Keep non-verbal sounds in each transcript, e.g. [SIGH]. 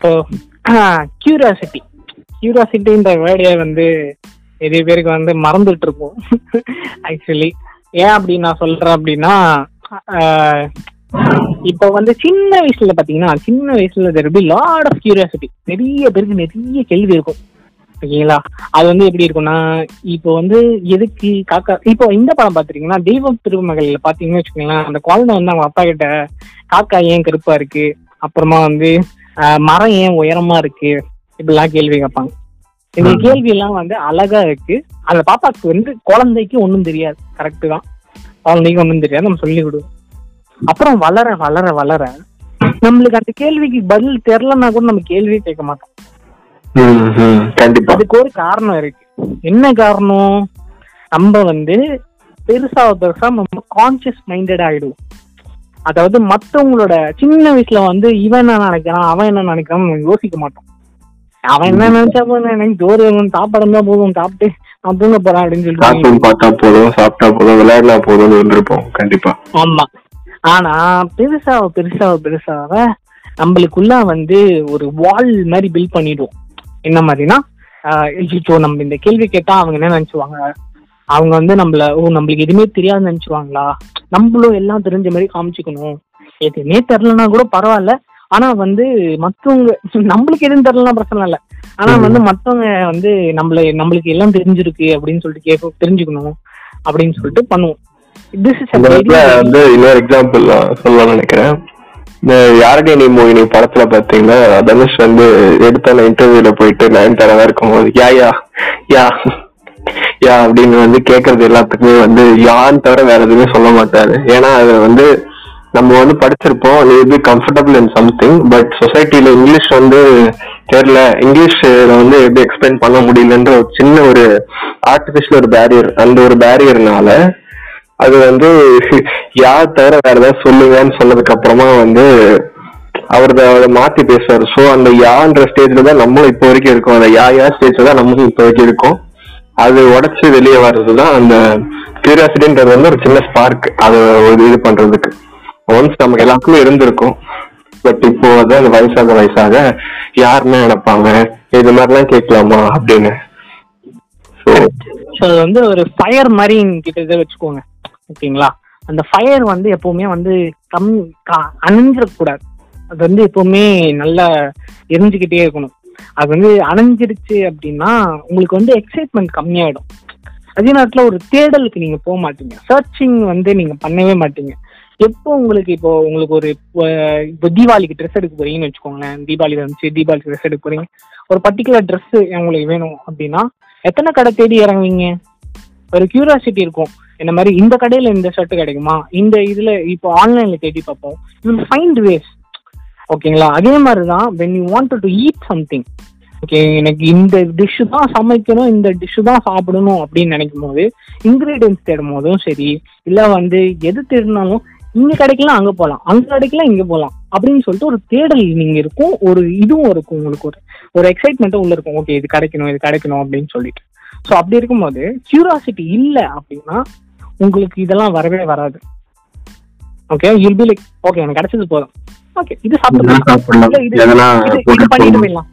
இப்போ கியூரியாசிட்டி கியூரியாசிட்டின்ற வேர்டே வந்து நிறைய பேருக்கு வந்து மறந்துட்டு இருக்கும். ஆக்சுவலி ஏன் அப்படி நான் சொல்றேன் அப்படின்னா இப்போ வந்து சின்ன வயசுல பாத்தீங்கன்னா சின்ன வயசுல தெர் லாட் ஆஃப் கியூரியாசிட்டி நிறைய பேருக்கு நிறைய கேள்வி இருக்கும். ஓகேங்களா? அது வந்து எப்படி இருக்கும்னா இப்போ வந்து எதுக்கு காக்கா இப்போ இந்த படம் பாத்துருக்கீங்கன்னா தெய்வம் திருமகள் பாத்தீங்கன்னு வச்சுக்கோங்களேன் அந்த குழந்தை வந்து அவங்க அப்பா கிட்ட காக்கா ஏன் கருப்பா இருக்கு? அப்புறமா வந்து மரம் ஏன் உயரமா இருக்கு? இப்படிலாம் கேள்வி கேட்பாங்க. இந்த. கேள்வி எல்லாம் வந்து அழகா இருக்கு. அந்த பாப்பாக்கு வந்து குழந்தைக்கு ஒண்ணும் தெரியாது. கரெக்ட் தான். குழந்தைக்கு ஒண்ணும் தெரியாது. நம்ம சொல்லி கொடுவோம் அப்புறம் வளர வளர வளர நம்மளுக்கு அந்த கேள்விக்கு பதில் தெரிலன்னா கூட நம்ம கேள்வியே கேட்க மாட்டோம். கண்டிப்பா. அதுக்கு ஒரு காரணம் இருக்கு. என்ன காரணம்? நம்ம வந்து பெருசா பெருசா நம்ம கான்சியஸ் மைண்டட் ஆயிடுவோம். அதாவது மத்தவங்களோட சின்ன வயசுல வந்து இவன் என்ன நினைக்கிறான் அவன் என்ன நினைக்கிறான் யோசிக்க மாட்டோம். அவன் என்ன நினைச்சா போதும் எனக்கு ஜோறு வேணும் சாப்பாடு இருந்தா போதும் சாப்பிட்டு நான் தூங்க போறேன் அப்படின்னு சொல்லிட்டு பார்த்தா போதும் சாப்பிட்டா போதும் விளையாடினா போதும்னு இருந்திருப்போம் கண்டிப்பா. ஆமா. ஆனா பெருசாக பெருசாக பெருசாக நம்மளுக்குள்ள வந்து ஒரு வால் மாதிரி பில்ட் பண்ணிடுவோம். என்ன மாதிரினா நம்ம இந்த கேள்வி கேட்டா அவங்க என்ன நினைச்சுவாங்க? அவங்க வந்து நம்மள ஓ நம்மளுக்கு எதுவுமே தெரியாதுன்னு நினைச்சுவாங்களா? நம்மளும் எல்லாம் தெரிஞ்ச மாதிரி காமிச்சுக்கணும். எதுவுமே தெரிலனா கூட பரவாயில்ல. ஆனா வந்து மத்தவங்க நம்மளுக்கு எதுவும் தெரிலனா பிரச்சனை இல்லை. ஆனா. வந்து மத்தவங்க வந்து நம்மள நம்மளுக்கு எல்லாம் தெரிஞ்சிருக்கு அப்படின்னு சொல்லிட்டு கேட்க தெரிஞ்சுக்கணும் அப்படின்னு சொல்லிட்டு பண்ணுவோம். வந்து இன்னொரு எக்ஸாம்பிள் சொல்லலாம்னு நினைக்கிறேன். இந்த யாரடி நீ மோகினி படத்துல பாத்தீங்கன்னா தனுஷ் வந்து எடுத்தான இன்டர்வியூல போயிட்டு நயன்தாரா இருக்கும்போது யா யா யா. யா அப்படின்னு வந்து கேக்குறது எல்லாத்துக்குமே வந்து யான்னு தவிர வேற எதுவுமே சொல்ல மாட்டாரு. ஏன்னா அது வந்து நம்ம வந்து படிச்சிருப்போம். நீ இது கம்ஃபர்டபுள் இன் சம்திங் பட் சொசைட்டில இங்கிலீஷ் வந்து தெரியல. இங்கிலீஷ்ல வந்து எப்படி எக்ஸ்பிளைன் பண்ண முடியலன்ற ஒரு சின்ன ஒரு ஆர்டிபிஷியல் ஒரு பேரியர் அந்த ஒரு பேரியர்னால அது வந்து யார் தவிர வேற ஏதாவது சொல்லுங்கன்னு சொன்னதுக்கு அப்புறமா வந்து அவர் அதை மாத்தி பேசுவார். ஸோ அந்த யான்ற ஸ்டேஜ்ல தான் நம்மளும் இப்போ வரைக்கும் இருக்கோம். அந்த யா யா ஸ்டேஜ்ல தான் நம்மளும் இப்போ வரைக்கும் இருக்கோம். அது உடச்சு வெளியே வர்றது தான் அந்த கியூரியாசிட்டின்றது வந்து ஒரு சின்ன ஸ்பார்க் அதை ஒரு இது பண்றதுக்கு. ஒன்ஸ் நமக்கு எல்லாருக்குமே இருந்திருக்கும். பட் இப்போ வந்து அந்த வயசாக வயசாக யாருன்னு நினைப்பாங்க. இது மாதிரிலாம் கேட்கலாமா அப்படின்னு. ஸோ அது வந்து ஒரு ஃபயர் மாதிரி கிட்ட இதை வச்சுக்கோங்க. ஓகேங்களா? அந்த ஃபயர் வந்து எப்பவுமே வந்து கம் அணிஞ்சிடக்கூடாது. அது வந்து எப்பவுமே நல்லா எரிஞ்சுக்கிட்டே இருக்கணும். அது வந்து அணைஞ்சிருச்சு அப்படின்னா உங்களுக்கு வந்து எக்ஸைட்மெண்ட் கம்மியாயிடும். அதே நேரத்தில் ஒரு தேடலுக்கு நீங்க போக மாட்டீங்க. சர்ச்சிங் வந்து நீங்க பண்ணவே மாட்டீங்க. எப்போ உங்களுக்கு இப்போ உங்களுக்கு ஒரு இப்போ தீபாவளிக்கு ட்ரெஸ் எடுக்க போறீங்கன்னு வச்சுக்கோங்களேன். தீபாவளி வந்துச்சு தீபாவளிக்கு ட்ரெஸ் எடுக்க போறீங்க. ஒரு பர்டிகுலர் ட்ரெஸ் உங்களுக்கு வேணும் அப்படின்னா எத்தனை கடை தேடி இறங்குவீங்க? ஒரு கியூரியாசிட்டி இருக்கும். இந்த மாதிரி இந்த கடையில இந்த ஷர்ட் கிடைக்குமா? இந்த இதுல இப்போ ஆன்லைன்ல தேடி பார்ப்போம். யூ ஃபைண்ட் வேஸ் ஓகேங்களா? அதே மாதிரி தான் when you want to eat something okay எனக்கு இந்த டிஷ்ஷு தான் சமைக்கணும் இந்த டிஷ்ஷு தான் சாப்பிடணும் அப்படின்னு நினைக்கும் போது இன்கிரீடியன்ஸ் தேடும் போதும் சரி இல்லை வந்து எது தேடினாலும் இங்க கிடைக்கலாம் அங்க போகலாம் அங்கே கிடைக்கலாம் இங்க போகலாம் அப்படின்னு சொல்லிட்டு ஒரு தேடல் நீங்கள் இருக்கும் ஒரு இதுவும் இருக்கும் உங்களுக்கு ஒரு ஒரு எக்ஸைட்மெண்ட்டும் உள்ள இருக்கும். ஓகே இது கிடைக்கணும் இது கிடைக்கணும் அப்படின்னு சொல்லிட்டு. ஸோ அப்படி இருக்கும்போது கியூராசிட்டி இல்லை அப்படின்னா உங்களுக்கு இதெல்லாம் வரவே வராது. Okay you'll be like okay எனக்கு கிடைச்சது போதும். ஓகே இது சாப்பிடலாம். பண்ணிட்டு. போயிடலாம்.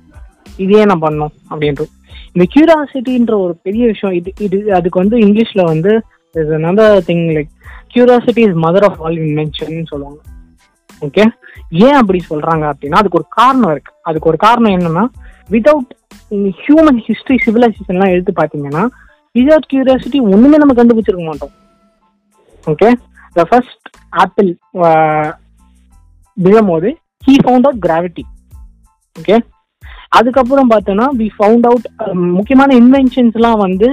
இதே நான் பண்ணோம் அப்படின்ட்டு. இந்த கியூரியாசிட்டின்ற ஒரு பெரிய விஷயம் இது இது அதுக்கு வந்து இங்கிலீஷ்ல வந்து another thing like curiosity is mother of all invention சொல்லுவாங்க. ஓகே ஏன் அப்படி சொல்றாங்க அப்படின்னா அதுக்கு ஒரு காரணம் இருக்கு. அதுக்கு ஒரு காரணம் என்னன்னா வித்தவுட் ஹியூமன் ஹிஸ்டரி சிவிலைசேஷன்லாம் எடுத்து பார்த்தீங்கன்னா விதவுட் கியூரியாசிட்டி ஒண்ணுமே நம்ம கண்டுபிடிச்சிருக்க மாட்டோம். ஓகே த ஃபர்ஸ்ட் ஆப்பிள் விழும் போது he found out gravity okay அதுக்கப்புறம் பார்த்தோன்னா வி ஃபவுண்ட் அவுட் um, முக்கியமான இன்வென்ஷன்ஸ்லாம் வந்து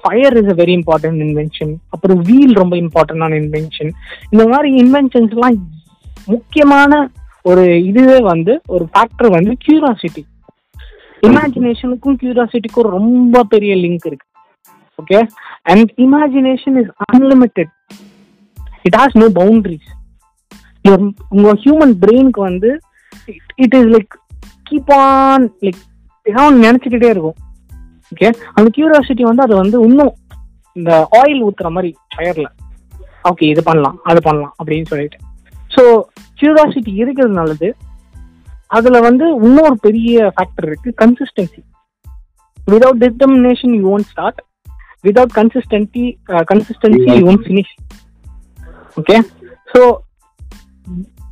fire is a very important invention அப்புறம் வீல் ரொம்ப இம்பார்ட்டண்டான இன்வென்ஷன் இந்த மாதிரி இன்வென்ஷன்ஸ்லாம் முக்கியமான ஒரு இதுவே வந்து ஒரு ஃபேக்டர் வந்து கியூராசிட்டி இமேஜினேஷனுக்கும் கியூராசிட்டிக்கும் ரொம்ப பெரிய லிங்க் இருக்கு. Okay and imagination is unlimited it has no boundaries உங்க ஹியூமன் பிரெயினுக்கு வந்து it is like keep on like ஏதாவது நினைச்சுக்கிட்டே இருக்கும். ஓகே அந்த கியூரியாசிட்டி வந்து அது வந்து இன்னும் இந்த ஆயில் ஊத்துற மாதிரி ஃபயர்ல ஓகே இது பண்ணலாம் அது பண்ணலாம் அப்படின்னு சொல்லிட்டு. ஸோ கியூரியாசிட்டி இருக்கிறது நல்லது. அதுல வந்து இன்னொரு பெரிய ஃபேக்டர் இருக்கு consistency without determination you won't start without consistency consistency you won't finish okay so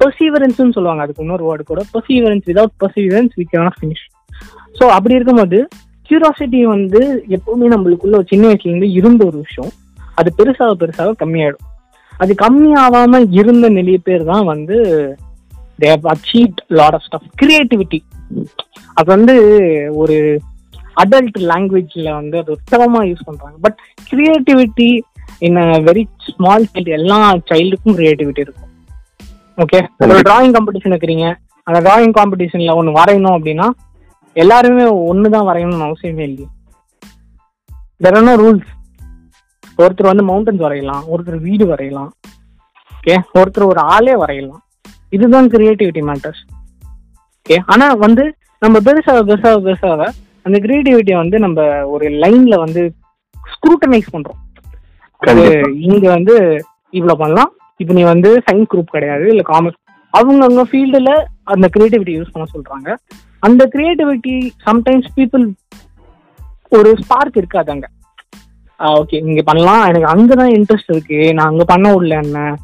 பர்சீவரன்ஸ்னு சொல்லுவாங்க அதுக்கு இன்னொரு வேர்டு கூட. Perseverance without perseverance we cannot finish so அப்படி இருக்கும்போது கியூரியாசிட்டி வந்து எப்பவுமே நம்மளுக்குள்ள ஒரு சின்ன வயசுலேருந்து இருந்த ஒரு விஷயம். அது பெருசாக பெருசாக கம்மியாயிடும். அது கம்மியாகாம இருந்த நிறைய பேர் தான் வந்து they achieve lot of stuff creativity அது வந்து ஒரு அடல்ட் லாங்குவேஜில் வந்து அது உத்தரமாக யூஸ் பண்ணுறாங்க but creativity in very small child எல்லா சைல்டுக்கும் கிரியேட்டிவிட்டி இருக்கும். ஓகே ஒரு டிராயிங் காம்படிஷன் வைக்கிறீங்க. அந்த டிராயிங் காம்படிஷன்ல ஒன்று வரையணும் அப்படின்னா எல்லாருமே ஒன்று தான் வரையணும்னு அவசியமே இல்லையே. தெர் ஆர் நோ ரூல்ஸ் ஒருத்தர் வந்து மவுண்டன்ஸ் வரையலாம் ஒருத்தர் வீடு வரையலாம். ஓகே ஒருத்தர் ஒரு ஆளே வரையலாம். இதுதான் கிரியேட்டிவிட்டி மேட்டர்ஸ் ஓகே ஆனா வந்து நம்ம பெருசாக பெருசாக பெருசாக அந்த கிரியேட்டிவிட்டியை வந்து நம்ம ஒரு லைன்ல வந்து ஸ்க்ரூட்டனைஸ் கண்டிப்பா. இங்க வந்து இவ்வளவு பண்ணலாம். இப்போ நீ வந்து சயின்ஸ் குரூப் கிடையாது இல்ல காமர்ஸ் அவங்க அவங்க ஃபீல்டுல அந்த கிரியேட்டிவிட்டி யூஸ் பண்ண சொல்றாங்க. அந்த கிரியேட்டிவிட்டி சம்டைம்ஸ் பீப்புள் ஒரு ஸ்பார்க் இருக்காது அங்க. ஓகே இங்க பண்ணலாம். எனக்கு அங்கதான் இன்ட்ரெஸ்ட் இருக்கு. நான் அங்க பண்ண விடல என்ன?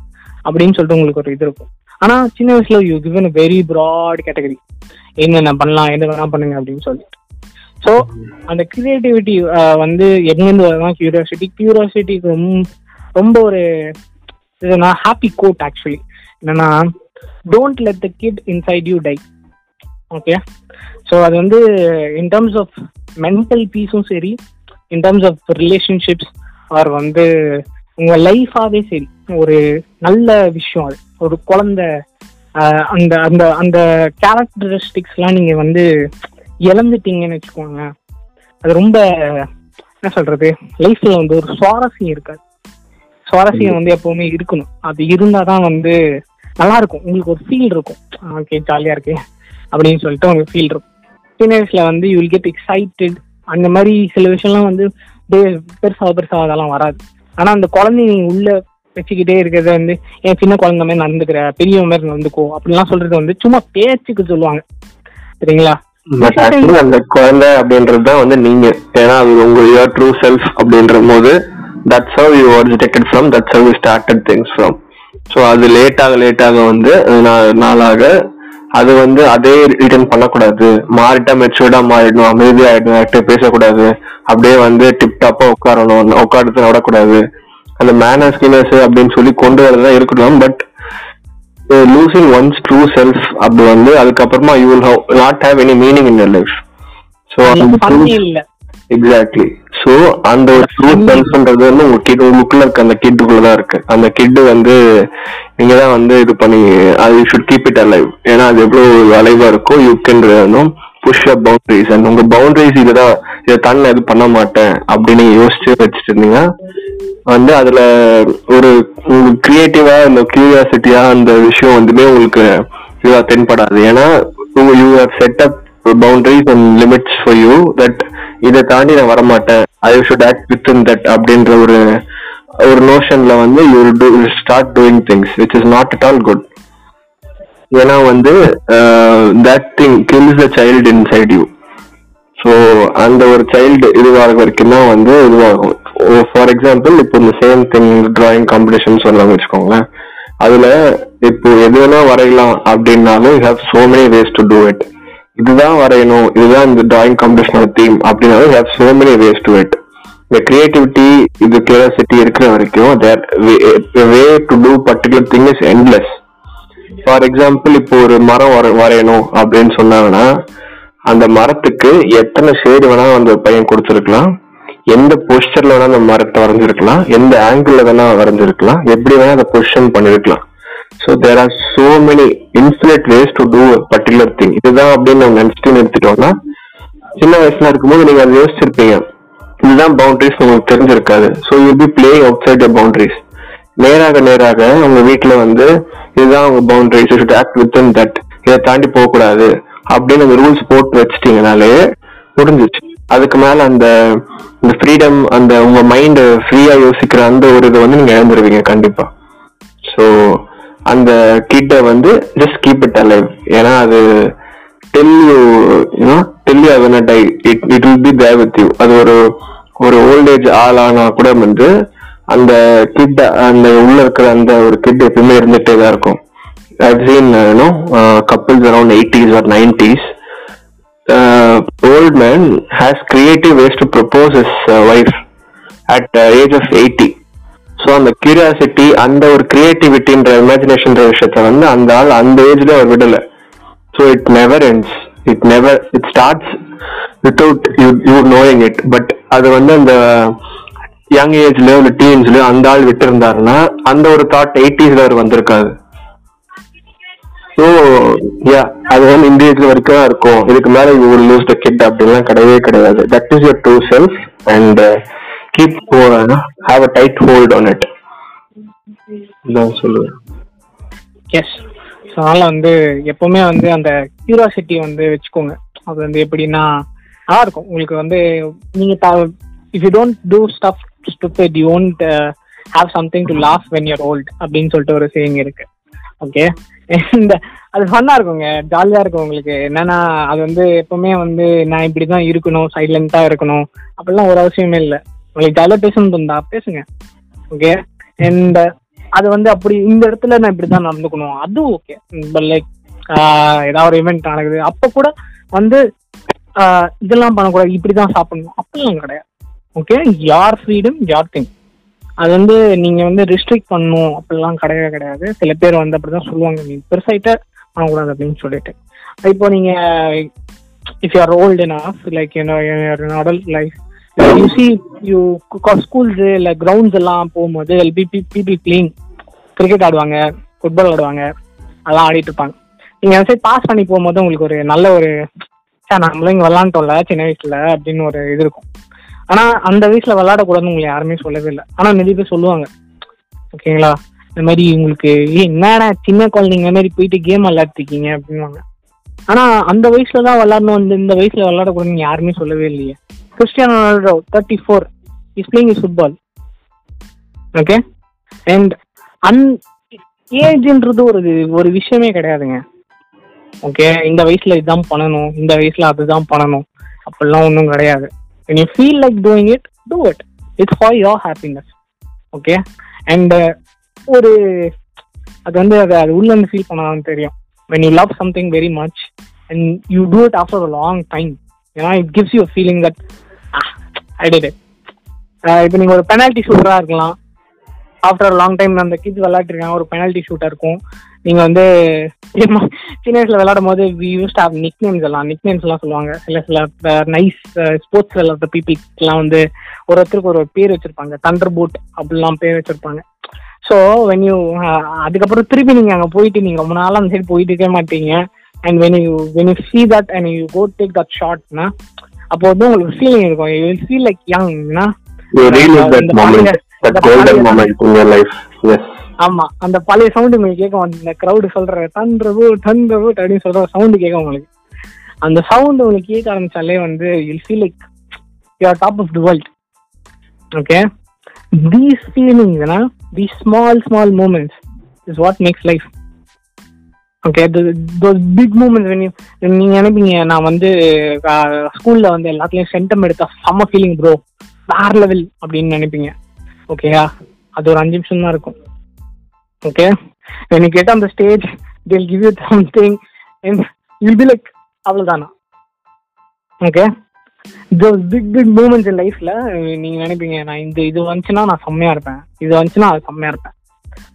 அப்படின்னு சொல்லிட்டு உங்களுக்கு ஒரு இது இருக்கும். ஆனா சின்ன வயசுல you given very broad category என்னென்ன பண்ணலாம் என்ன வேணா பண்ணுங்க அப்படின்னு சொல்லிட்டு. ஸோ அந்த கிரியேட்டிவிட்டி வந்து எங்கேருந்து வரலாம் கியூரியாசிட்டி கியூரியாசிட்டிக்கு ரொம்ப ரொம்ப ஒரு இது நான் ஹாப்பி கோட் ஆக்சுவலி என்னன்னா don't let the kid inside you die okay so அது வந்து இன் டர்ம்ஸ் ஆஃப் மென்டல் பீஸும் சரி in terms of relationships or வந்து உங்கள் லைஃபாகவே சரி. ஒரு நல்ல விஷயம் அது. ஒரு குழந்த அந்த அந்த அந்த கேரக்டரிஸ்டிக்ஸ்லாம் நீங்கள் வந்து இழந்துட்டீங்கன்னு வச்சுக்கோங்க அது ரொம்ப என்ன சொல்றது லைஃப்ல வந்து ஒரு சுவாரஸ்யம் இருக்காது. சுவாரஸ்யம் வந்து எப்பவுமே இருக்கணும். அது இருந்தாதான் வந்து நல்லா இருக்கும் உங்களுக்கு ஒரு ஃபீல் இருக்கும். ஓகே ஜாலியா இருக்கு அப்படின்னு சொல்லிட்டு உங்களுக்கு ஃபீல் இருக்கும். சின்ன வயசுல வந்து யூ வில் கெட் எக்ஸைட்டட் அந்த மாதிரி சில விஷயம்லாம் வந்து பெருசாக பெருசாக அதெல்லாம் வராது. ஆனா அந்த குழந்தை நீங்க உள்ள வச்சுக்கிட்டே இருக்கிறத வந்து என் சின்ன குழந்தை மாதிரி நடந்துக்கிற பெரியவங்க மாதிரி நடந்துக்கோ அப்படிலாம் சொல்றது வந்து சும்மா பேச்சுக்கு சொல்லுவாங்க. சரிங்களா? பட் ஆக்சுவலி அந்த குழந்தை அப்படின்றது தான் வந்து நீங்க. ஏன்னா அது உங்க யுவர் ட்ரூ செல்ஃப் அப்படின்ற போது that's how you originated from that's how you started things from so அது லேட்டாக லேட்டாக வந்து நா- நாளாக அது வந்து அதே ரிட்டர்ன் பண்ணக்கூடாது. மாறிட்டா மெச்சூர்டா மாறிடணும் அமைதியாயிடணும் யார்கிட்ட பேசக்கூடாது. அப்படியே வந்து டிப் டாப்பா உட்காரணும் உட்காரத்துல விடக்கூடாது. அந்த மேனர்ஸ் கிளர்ஸ் அப்படின்னு சொல்லி கொண்டு வரதான் இருக்கணும் but losing one's true self அப்படி வந்து அதுக்கப்புறமா you will not have any meaning in your life so exactly so அந்த ஒரு ட்ரூ செல்ஃப்ன்றது வந்து உங்க கிட் உங்களுக்குள்ள இருக்க அந்த கிட்டுக்குள்ள தான் இருக்கு. அந்த கிட்டு வந்து நீங்க தான் வந்து இது பண்ணி அது ஷுட் கீப் இட் அலைவ் ஏன்னா அது எவ்வளவு அலைவா இருக்கோ you can push up boundaries and உங்க பவுண்டரிஸ் இதுதான் இதை தன்னை இது பண்ண மாட்டேன் அப்படின்னு யோசிச்சு வச்சுட்டு இருந்தீங்கன்னா வந்து அதுல ஒரு கிரியேட்டிவா அந்த கியூரியாசிட்டியா அந்த விஷயம் வந்துமே உங்களுக்கு இதுவா தென்படாது. ஏன்னா you have set up boundaries and limits for you that இதை தாண்டி நான் வரமாட்டேன். I should act within that அப்படின்ற ஒரு ஒரு நோஷன்ல வந்து you do start doing things which is not at all good ஏன்னா வந்து that thing kills the child inside you so அந்த ஒரு சைல்டு இதுவாக வரைக்கும் தான் வந்து இதுவாகும். ஃபார் எக்ஸாம்பிள் இப்போ இந்த சேம் திங் டிராயிங் காம்படிஷன் சொல்லாம வச்சுக்கோங்களேன். அதுல இப்போ எது வேணா வரையலாம் அப்படின்னாலும் you have so many ways to do it இதுதான் வரையணும் இதுதான் இந்த டிராயிங் காம்படிஷனோட தீம் அப்படின்னாலும் you have so many ways to it இந்த கிரியேட்டிவிட்டி இது கியூரியாசிட்டி இருக்கிற வரைக்கும் way to do particular thing is endless for example இப்போ ஒரு மரம் வர வரையணும் அப்படின்னு சொன்னாங்கன்னா அந்த மரத்துக்கு எத்தனை ஷேடு வேணா அந்த பையன் கொடுத்துருக்கலாம். எந்த பொசிஷன்ல வேணா அந்த மரத்தை வரைஞ்சிருக்கலாம். எந்த ஆங்கிள் வேணா வரைஞ்சிருக்கலாம். எப்படி வேணா அதை பொசிஷன் பண்ணிருக்கலாம். So there are so many infinite ways to do particular thing இதுதான் அப்படின்னு நம்ம நினைச்சிட்டு நிறுத்திட்டோம்னா சின்ன வயசுல இருக்கும்போது நீங்க அதை யோசிச்சிருப்பீங்க. இதுதான் பவுண்டரிஸ் உங்களுக்கு தெரிஞ்சிருக்காது. So you be playing outside the boundaries நேராக நேராக உங்க வீட்டுல வந்து இதுதான் உங்க boundaries should act within that இதை தாண்டி போகக்கூடாது. அப்படின்னு அந்த ரூல்ஸ் போட்டு வச்சிட்டீங்கனாலே முடிஞ்சிச்சு அதுக்கு மேல அந்த இந்த ஃப்ரீடம் அந்த உங்க மைண்ட் ஃப்ரீயா யோசிக்கிற அந்த ஒரு இதை வந்து நீங்க இழந்துருவீங்க கண்டிப்பா. ஸோ அந்த கிட்ட வந்து ஜஸ்ட் கீப் இட் அலைவ் ஏன்னா அது tell you you know tell you அவன் die it it will be there with you அது ஒரு ஒரு ஓல்ட் ஏஜ் ஆளானா கூட வந்து அந்த கிட் அந்த உள்ள இருக்கிற அந்த ஒரு கிட் எப்பவுமே இருந்துட்டே தான் இருக்கும். I've seen uh, couples around uh, couples around 80s or 90s uh, old man has creative ways to propose his uh, wife at uh, age of 80 so அந்த கியூரியாசிட்டி அந்த ஒரு கிரியேட்டிவிட்டின்ற இமேஜினேஷன்ற விஷயத்த வந்து அந்த ஆள் அந்த ஏஜ்ல அவர் விடல. So it never ends it never it starts without you you knowing it but அது வந்து அந்த யங் ஏஜ்லயோ இல்லை டீன்ஸ்லயோ அந்த ஆள் விட்டு இருந்தாருன்னா அந்த ஒரு தாட் எயிட்டிஸ்ல அவர் வந்திருக்காது ஸோ யா அது வந்து இண்டிவிஜுவல் வரைக்கும் தான் இருக்கும். இதுக்கு மேல you will lose the kid அப்படிலாம் கிடையவே கிடையாது. That is your true self and keep have a tight hold on it இதான் சொல்லுவேன். எஸ் ஸோ அதனால் வந்து எப்போவுமே வந்து அந்த கியூராசிட்டி வந்து வச்சுக்கோங்க. அது வந்து எப்படின்னா நல்லா இருக்கும். உங்களுக்கு வந்து நீங்கள் if you don't do stuff stupid you won't have something to lose when you're old அப்படின்னு சொல்லிட்டு ஒரு சேயிங் இருக்கு. ஓகே இந்த அது ஃபன்னா இருக்குங்க. ஜாலியாக இருக்கும் உங்களுக்கு. என்னன்னா அது வந்து எப்பவுமே வந்து நான் இப்படி தான் இருக்கணும் சைலண்டா இருக்கணும். அப்படிலாம் ஒரு அவசியமே இல்லை. உங்களுக்கு ஜாலியா பேசணும் தந்தா பேசுங்க. ஓகே அண்ட் அது வந்து அப்படி இந்த இடத்துல நான் இப்படி தான் நடந்துக்கணும் அது ஓகே லைக் ஏதாவது ஒரு இவெண்ட் நடக்குது. அப்போ கூட வந்து இதெல்லாம் பண்ணக்கூடாது. இப்படி தான் சாப்பிடணும். அப்படிலாம் கிடையாது. ஓகே யார் ஃப்ரீடம் யார் திங் அது வந்து நீங்க வந்து ரிஸ்ட்ரிக்ட் பண்ணும் அப்படிலாம் கிடையவே கிடையாது. சில பேர் வந்து அப்படிதான் சொல்லுவாங்க. நீ பெருசாயிட்ட பண்ணக்கூடாது அப்படின்னு சொல்லிட்டு. இப்போ நீங்க if you are old enough like adult life you see you schools இல்லை கிரவுண்ட்ஸ் எல்லாம் போகும்போது பி பீப்புள் பிளேயிங் கிரிக்கெட் ஆடுவாங்க ஃபுட்பால் ஆடுவாங்க. அதெல்லாம் ஆடிட்டு இருப்பாங்க. நீங்க அந்த சைட் பாஸ் பண்ணி போகும்போது உங்களுக்கு ஒரு நல்ல ஒரு சார் நம்மளும் இங்கே விளாண்டோம்ல சின்ன வயசுல அப்படின்னு ஒரு இது இருக்கும். ஆனா அந்த வயசுல விளையாடக்கூடாதுன்னு உங்களை யாருமே சொல்லவே இல்லை. ஆனா நிறைய பேர் சொல்லுவாங்க. ஓகேங்களா இந்த மாதிரி உங்களுக்கு ஏய் என்னடா சின்ன குழந்தைங்க மாதிரி போயிட்டு கேம் விளையாடுறீங்க அப்படின்வாங்க ஆனா அந்த வயசுல தான் விளையாடணும். இந்த இந்த வயசுல விளையாடக்கூடாதுன்னு யாருமே சொல்லவே இல்லையே. Cristiano Ronaldo thirty four is playing is football okay and an ஏஜ்ன்றது ஒரு ஒரு விஷயமே கிடையாதுங்க. ஓகே இந்த வயசுல இதுதான் பண்ணணும். இந்த வயசுல அதுதான் பண்ணணும். அப்படிலாம் ஒன்றும் கிடையாது. When you feel like doing it do it it's for your happiness okay and ஒரு அது வந்து அது அது உள்ளேருந்து ஃபீல் பண்ணாலும் தெரியும் when you love something very much and you do it after a long time ஏன்னா it gives you feeling that I did இப்போ நீங்கள் ஒரு பெனால்ட்டி ஷூட்டராக இருக்கலாம் ஆஃப்டர் லாங் டைம் அந்த கிட்ஸ் விளையாட்டுருக்காங்க ஒரு பெனால்ட்டி ஷூட்டாக இருக்கும் நீங்க வந்து சின்ன வயசுல விளையாடும் போது we use have nicknames எல்லாம். நிக் நேம்ஸ் எல்லாம் சொல்லுவாங்க. சில சில நைஸ் ஸ்போர்ட்ஸ் விளையாடுற பீப்புள்ஸ்லாம் வந்து ஒரு ஒருத்தருக்கு ஒரு பேர் வச்சிருப்பாங்க. தண்டர் பூட் அப்படிலாம் பேர் வச்சிருப்பாங்க. ஸோ வென் யூ அதுக்கப்புறம் திருப்பி நீங்க அங்க போயிட்டு நீங்க ரொம்ப நாளா அந்த சைடு போயிட்டு இருக்க மாட்டீங்க. And when you when you see that and you go take that ஷார்ட்னா அப்போ வந்து உங்களுக்கு ஃபீலிங் இருக்கும். யூ வில் ஃபீல் லைக் யங்னா ஆமா அந்த பழைய சவுண்ட் உங்களுக்கு கேட்கும் இந்த கிரௌடு சொல்ற தன்றவு தன்றவு அப்படின்னு சொல்ற சவுண்ட் கேட்கும் உங்களுக்கு. அந்த சவுண்ட் உங்களுக்கு கேட்க ஆரம்பிச்சாலே வந்து you'll feel like you're top of the world okay these ஃபீலிங்ஸ்னா the small small moments is what makes life okay big moments நீங்க நினைப்பீங்க நான் வந்து ஸ்கூல்ல வந்து எல்லாத்துலயும் சென்டம் எடுத்த செம்ம ஃபீலிங் ப்ரோ வேற லெவல் அப்படின்னு நினைப்பீங்க. ஓகேயா அது ஒரு அஞ்சு நிமிஷம் தான் இருக்கும். Okay? When you get on the stage they'll give you [LAUGHS] something and you'll be like okay those big big moments in லைஃப்ல நீங்கள் நினைப்பீங்க நான் இந்த இது வந்துச்சுன்னா நான் செம்மையாக இருப்பேன். இது வந்துச்சுன்னா அது செம்மையாக இருப்பேன்.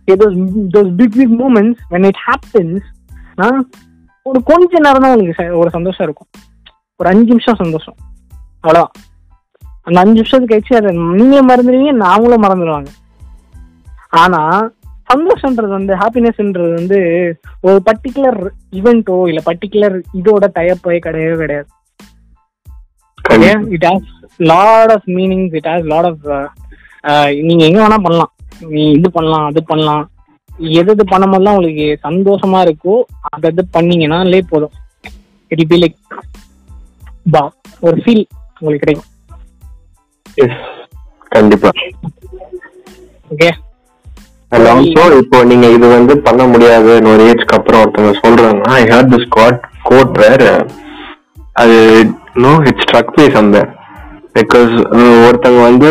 Okay, those those big big moments when it happens ah ஒரு கொஞ்ச நேரம் தான் உங்களுக்கு ஒரு சந்தோஷம் இருக்கும். ஒரு அஞ்சு நிமிஷம் சந்தோஷம். அவ்வளோதான் அந்த அஞ்சு நிமிஷத்துக்கு கழிச்சு அதை நீங்க மறந்துடுவீங்க நாங்களும் மறந்துடுவாங்க. ஆனால் சந்தோஷன்றது வந்து ஹாப்பினஸ்ன்றது வந்து ஒரு பர்டிகுலர் ஈவெண்ட்டோ இல்ல பர்டிகுலர் இதோட டயப்போ கிடையவே கிடையாது. It has lot of meanings it has lot of நீங்க எங்க வேணா பண்ணலாம். நீ இது பண்ணலாம் அது பண்ணலாம். எது எது பண்ணும்போதெல்லாம் உங்களுக்கு சந்தோஷமா இருக்கோ அதை இது பண்ணீங்கன்னாலே போதும். இட் பி லைக் பா ஒரு ஃபீல் உங்களுக்கு கிடைக்கும். கண்டிப்பா. ஓகே ஆல்சோ இப்போ நீங்க இது வந்து பண்ண முடியாதுன்னு ஒரு ஏஜ்க்கு அப்புறம் ஒருத்தவங்க சொல்றாங்கன்னா I hate this got quote வேற அது no it struck me somewhere because ஒருத்தவங்க வந்து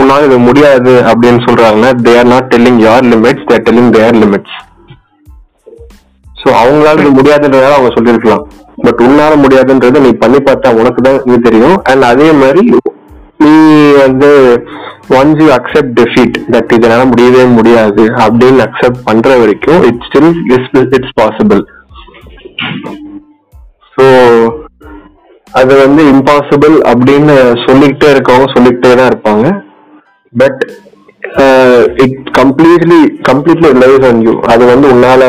உன்னால இது முடியாது அப்படின்னு சொல்றாங்கன்னா they are not telling your limits their telling their limits so அவங்களால இது முடியாதுன்றதால அவங்க சொல்லியிருக்கலாம். பட் உன்னால முடியாதுன்றது நீ பண்ணி பார்த்தா உனக்கு தான் இது தெரியும். அண்ட் அதே மாதிரி நீ வந்து once you accept defeat that இதனால முடியவே முடியாது அப்படின்னு அக்செப்ட் பண்ற வரைக்கும் it's still it's possible so அது வந்து இம்பாசிபிள் அப்படின்னு சொல்லிக்கிட்டே இருக்கவங்க சொல்லிக்கிட்டே தான் இருப்பாங்க. But it completely completely relies on you அது வந்து உன்னால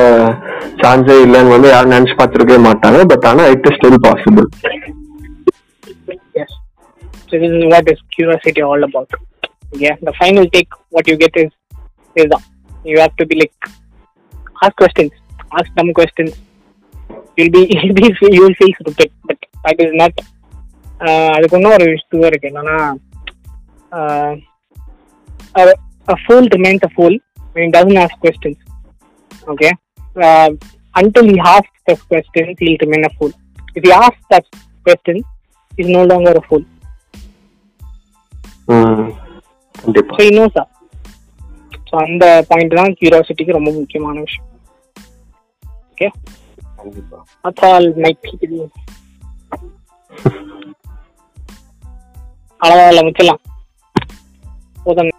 சான்ஸே இல்லைன்னு வந்து யாரும் நினைச்சு பார்த்துருக்கவே மாட்டாங்க. பட் ஆனால் it is still possible this is what is curiosity all about. Yeah. The final take, what you get is is that you have to be like ask questions, ask dumb questions. You'll be [LAUGHS] you'll be you'll feel stupid, but that is not. Uh, அதுக்கு இன்னும் ஒரு விஷயம் இருக்கு என்னன்னா uh, a, a fool remains a fool when he doesn't ask questions. Okay. Uh, until he asks the questions, he'll remain a fool. If he asks that question, he's no longer a fool. கண்டிப்பா. Sir so அந்த point தான் கியூரியாசிட்டிக்கு ரொம்ப முக்கியமான விஷயம். Okay that's all my PPD. [LAUGHS] அவ்வளோதான் இல்லை முச்சிடலாம் போதும்.